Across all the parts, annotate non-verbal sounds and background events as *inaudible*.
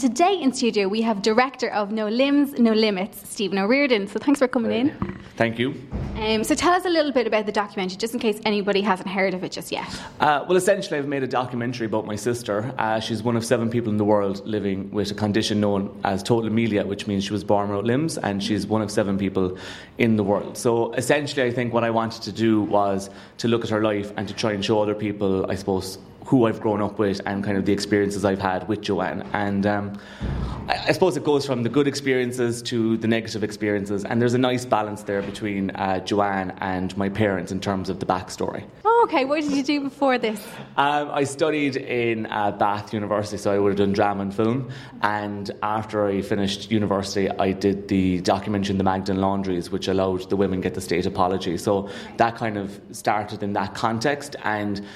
Today in studio, we have director of No Limbs, No Limits, Stephen O'Riordan. So thanks for coming in. Thank you. Um, so tell us a little bit about the documentary, just in case anybody hasn't heard of it just yet. Uh, well, essentially, I've made a documentary about my sister. Uh, she's one of seven people in the world living with a condition known as total amelia, which means she was born without limbs, and she's one of seven people in the world. So essentially, I think what I wanted to do was to look at her life and to try and show other people, I suppose, who I've grown up with and kind of the experiences I've had with Joanne. And um, I, I, suppose it goes from the good experiences to the negative experiences, and there's a nice balance there between uh, Joanne and my parents in terms of the backstory. Oh, okay. What did you do before this? Um, I studied in uh, Bath University, so I would have done drama and film. And after I finished university, I did the documentary in the Magdalen Laundries, which allowed the women get the state apology. So that kind of started in that context. And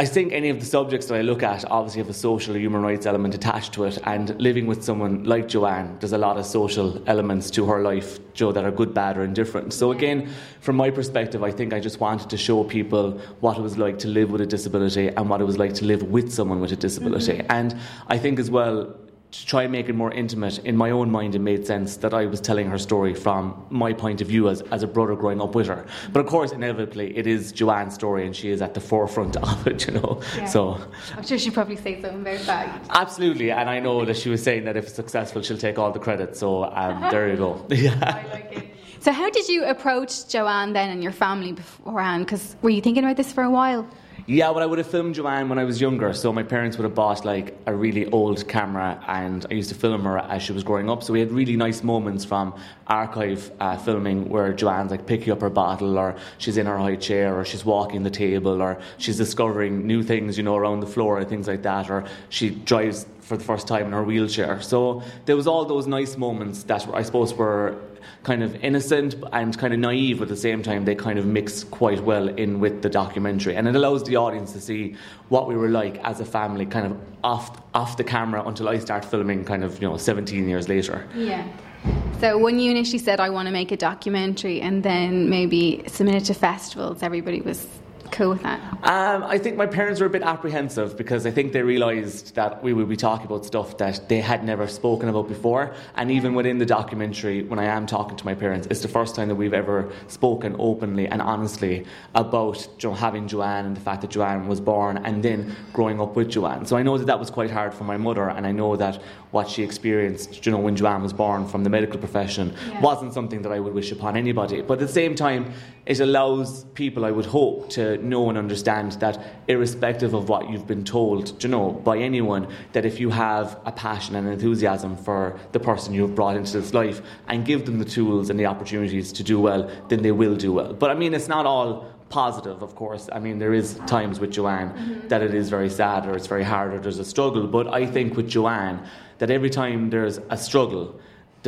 I think any of the subjects that I look at obviously have a social or human rights element attached to it, and living with someone like Joanne, there's a lot of social elements to her life, Joe, that are good, bad, or indifferent. So again, from my perspective, I think I just wanted to show people what it was like to live with a disability and what it was like to live with someone with a disability. Mm-hmm. And I think as well, to try and make it more intimate, in my own mind, it made sense that I was telling her story from my point of view as, as a brother growing up with her. But of course, inevitably, it is Joanne's story, and she is at the forefront *laughs* of it, you know. Yeah. So I'm sure she'd probably say something about that. Absolutely, and I know that she was saying that if it's successful, she'll take all the credit. So um, *laughs* there you go. yeah. I like it. So, how did you approach Joanne then and your family beforehand? Because were you thinking about this for a while? Yeah, well, I would have filmed Joanne when I was younger. So my parents would have bought like a really old camera, and I used to film her as she was growing up. So we had really nice moments from archive uh, filming where Joanne's like picking up her bottle, or she's in her high chair, or she's walking the table, or she's discovering new things, you know, around the floor and things like that, or she drives for the first time in her wheelchair. So there was all those nice moments that I suppose were kind of innocent and kind of naive at the same time. They kind of mix quite well in with the documentary, and it allows the audience to see what we were like as a family, kind of off off the camera until I start filming, kind of you know, 17 years later. Yeah. So when you initially said I want to make a documentary, and then maybe submit it to festivals, everybody was cool with that? Um, I think my parents were a bit apprehensive because I think they realised that we would be talking about stuff that they had never spoken about before. And even within the documentary, when I am talking to my parents, it's the first time that we've ever spoken openly and honestly about you know, having Joanne and the fact that Joanne was born and then growing up with Joanne. So I know that that was quite hard for my mother, and I know that what she experienced, you know, when Joanne was born from the medical profession yeah. wasn't something that I would wish upon anybody. But at the same time, it allows people, I would hope, to know and understand that irrespective of what you've been told, you know, by anyone, that if you have a passion and enthusiasm for the person you've brought into this life and give them the tools and the opportunities to do well, then they will do well. But I mean, it's not all positive, of course. I mean, there is times with Joanne mm-hmm. that it is very sad or it's very hard or there's a struggle. But I think with Joanne, that every time there's a struggle,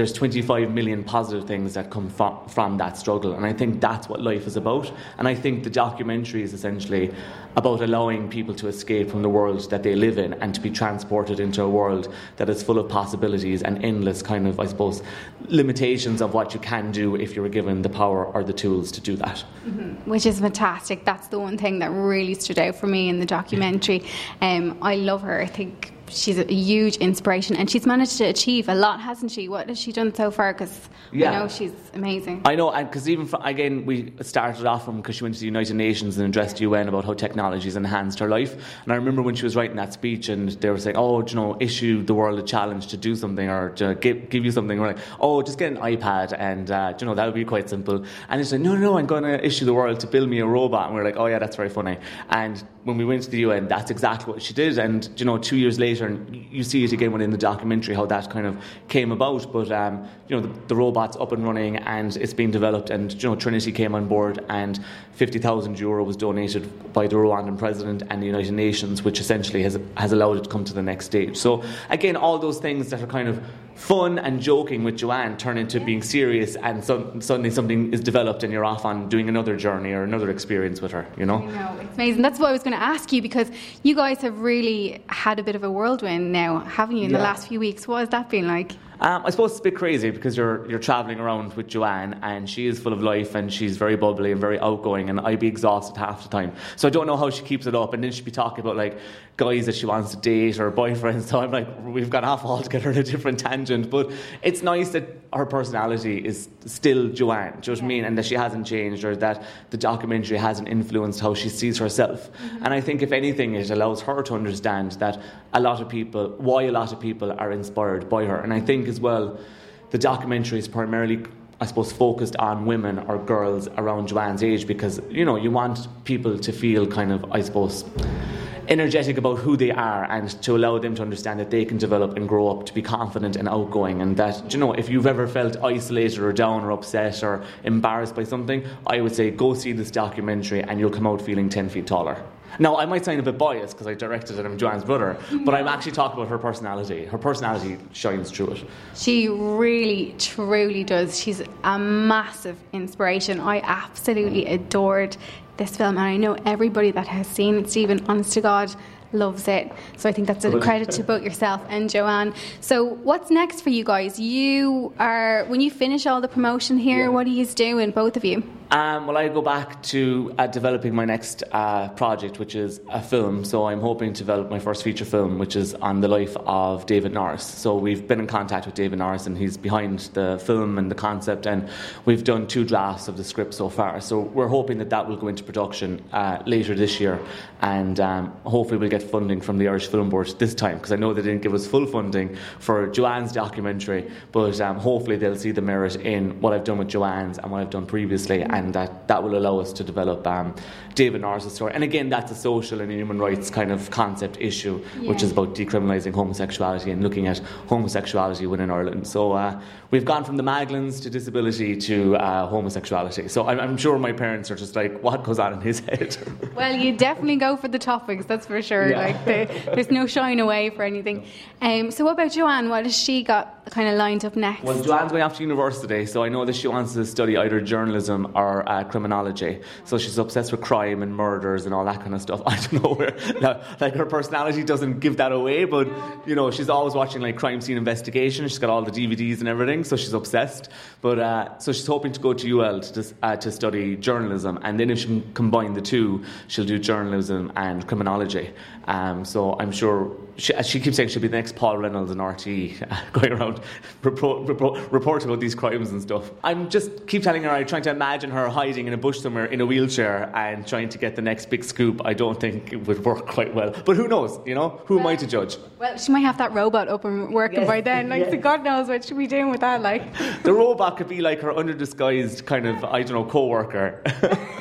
there's 25 million positive things that come from, from that struggle. And I think that's what life is about. And I think the documentary is essentially about allowing people to escape from the world that they live in and to be transported into a world that is full of possibilities and endless kind of, I suppose, limitations of what you can do if you were given the power or the tools to do that. Mm-hmm. Which is fantastic. That's the one thing that really stood out for me in the documentary. Um, I love her. I think she's a huge inspiration and she's managed to achieve a lot, hasn't she? What has she done so far? Because yeah. I know she's amazing. I know, and because even for, again, we started off from because she went to the United Nations and addressed the UN about how technology has enhanced her life. And I remember when she was writing that speech and they were saying, "Oh, you know, issue the world a challenge to do something or to give, give you something." We're like, "Oh, just get an iPad and uh, you know that would be quite simple." And it's like, "No, no, no, I'm going to issue the world to build me a robot." And we're like, "Oh yeah, that's very funny." And when we went to the UN, that's exactly what she did. And you know, two years later, and you see it again within the documentary how that kind of came about. But um, you know, the, the, robot's up and running and it's being developed. And you know, Trinity came on board, and fifty thousand euro was donated by the Rwandan president and the United Nations, which essentially has has allowed it to come to the next stage. So again, all those things that are kind of fun and joking with Joanne turn into being serious, and so, suddenly something is developed, and you're off on doing another journey or another experience with her. You know, know it's amazing. That's what I was going to ask you because you guys have really had a bit of a whirlwind now, haven't you, in yeah. the last few weeks? What has that been like? Um, I suppose it's a bit crazy because you're you're traveling around with Joanne and she is full of life and she's very bubbly and very outgoing and I'd be exhausted half the time. So I don't know how she keeps it up and then she'd be talking about like guys that she wants to date or boyfriends. *laughs* So I'm like, we've gone off altogether on a different tangent. But it's nice that her personality is still Joanne, do you know what I mean? And that she hasn't changed or that the documentary hasn't influenced how she sees herself. Mm-hmm. And I think if anything it allows her to understand that a lot of people why a lot of people are inspired by her. And I think as well, the documentary is primarily I suppose focused on women or girls around Joanne's age because you know you want people to feel kind of I suppose energetic about who they are and to allow them to understand that they can develop and grow up to be confident and outgoing. And that you know if you've ever felt isolated or down or upset or embarrassed by something I would say go see this documentary and you'll come out feeling 10 feet taller now, I might sound a bit biased because I directed it, I'm Joanne's brother, but I'm actually talking about her personality. Her personality shines through it. She really, truly does. She's a massive inspiration. I absolutely adored this film, and I know everybody that has seen it, Stephen, honest to God, loves it. So I think that's a credit to both yourself and Joanne. So what's next for you guys? You are when you finish all the promotion here. Yeah. What are you doing, both of you? Um, well, I go back to uh, developing my next uh, project, which is a film. So I'm hoping to develop my first feature film, which is on the life of David Norris. So we've been in contact with David Norris, and he's behind the film and the concept, and we've done two drafts of the script so far. So we're hoping that that will go into production uh, later this year, and um, hopefully we'll get funding from the Irish Film Board this time, because I know they didn't give us full funding for Joanne's documentary, but um, hopefully they'll see the merit in what I've done with Joanne's and what I've done previously that, that will allow us to develop um, David Norris' story. And again, that's a social and human rights kind of concept issue, yeah. which is about decriminalising homosexuality and looking at homosexuality within Ireland. So uh, we've gone from the Maglins to disability to uh, homosexuality. So I'm, I'm, sure my parents are just like, what goes on in his head? *laughs* well, you definitely go for the topics, that's for sure. Yeah. Like the, there's no shying away for anything. Um, so what about Joanne? What has she got kind of lined up next? Well, Joanne's going off to university, so I know that she wants to study either journalism or uh, criminology. So she's obsessed with crime and murders and all that kind of stuff. *laughs* I don't know where, now, like her personality doesn't give that away, but you know she's always watching like crime scene investigation. She's got all the DVDs and everything, so she's obsessed. But uh, so she's hoping to go to UL to, uh, to study journalism, and then if she can combine the two, she'll do journalism and criminology. Um, so I'm sure she, she, keeps saying she'll be the next Paul Reynolds in RTÉ, *laughs* going around *laughs* report, report, reporting about these crimes and stuff. I'm just keep telling her I'm trying to imagine her hiding in a bush somewhere in a wheelchair and trying to get the next big scoop. I don't think it would work quite well. But who knows? You know, who well, am I to judge? Well, she might have that robot up and working yes. by then. Like, yes. God knows what she'll be doing with that. Like, the robot could be like her under disguised kind of I don't know co-worker. *laughs*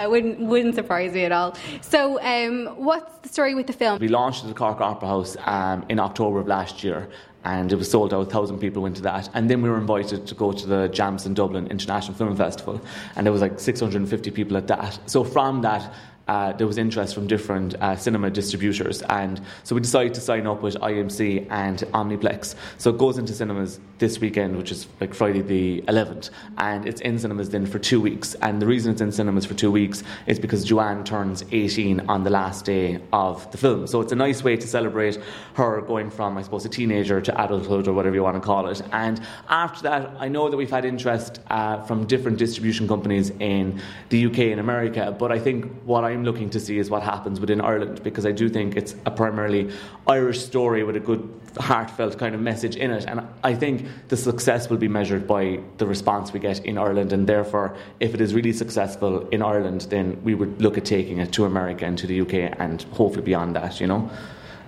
I wouldn't wouldn't surprise me at all. So, um, what's the story with the film? We launched at the Cork Opera House um, in October of last year, and it was sold out. A Thousand people went to that, and then we were invited to go to the Jameson Dublin International Film Festival, and there was like 650 people at that. So from that, uh, there was interest from different uh, cinema distributors, and so we decided to sign up with IMC and Omniplex. So it goes into cinemas this weekend, which is like Friday the 11th, and it's in cinemas then for two weeks. And the reason it's in cinemas for two weeks is because Joanne turns 18 on the last day of the film. So it's a nice way to celebrate her going from, I suppose, a teenager to adulthood or whatever you want to call it. And after that, I know that we've had interest uh, from different distribution companies in the UK and America, but I think what I'm I'm looking to see is what happens within Ireland because I do think it's a primarily Irish story with a good heartfelt kind of message in it. And I think the success will be measured by the response we get in Ireland. And therefore, if it is really successful in Ireland, then we would look at taking it to America and to the UK and hopefully beyond that, you know.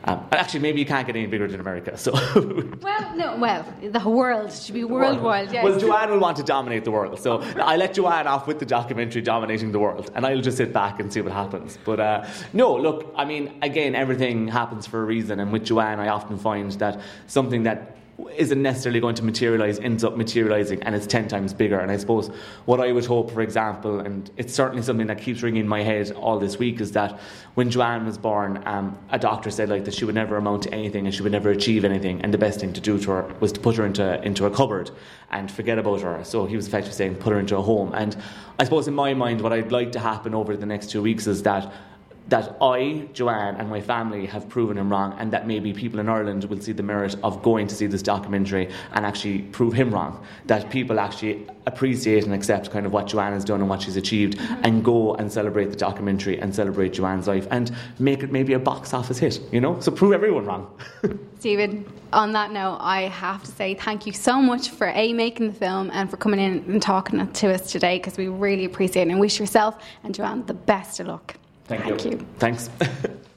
Um, actually, maybe you can't get any bigger than America. So. *laughs* well, no. Well, the world should be worldwide. Yes. Well, Joanne will want to dominate the world, so I let Joanne off with the documentary dominating the world, and I'll just sit back and see what happens. But uh, no, look. I mean, again, everything happens for a reason, and with Joanne, I often find that something that isn't necessarily going to materialize ends up materializing and it's 10 times bigger. And i suppose what i would hope for example and it's certainly something that keeps ringing in my head all this week is that when joanne was born um, a doctor said like that she would never amount to anything and she would never achieve anything. And the best thing to do to her was to put her into, into a cupboard and forget about her. So he was effectively saying put her into a home. And i suppose in my mind what i'd like to happen over the next two weeks is that that I, Joanne, and my family have proven him wrong, and that maybe people in Ireland will see the merit of going to see this documentary and actually prove him wrong. That people actually appreciate and accept kind of what Joanne has done and what she's achieved, mm-hmm. and go and celebrate the documentary and celebrate Joanne's life and make it maybe a box office hit, you know? So prove everyone wrong. *laughs* Stephen, on that note, I have to say thank you so much for A, making the film and for coming in and talking to us today because we really appreciate it and wish yourself and Joanne the best of luck. Thank, Thank you. you. Thanks. *laughs*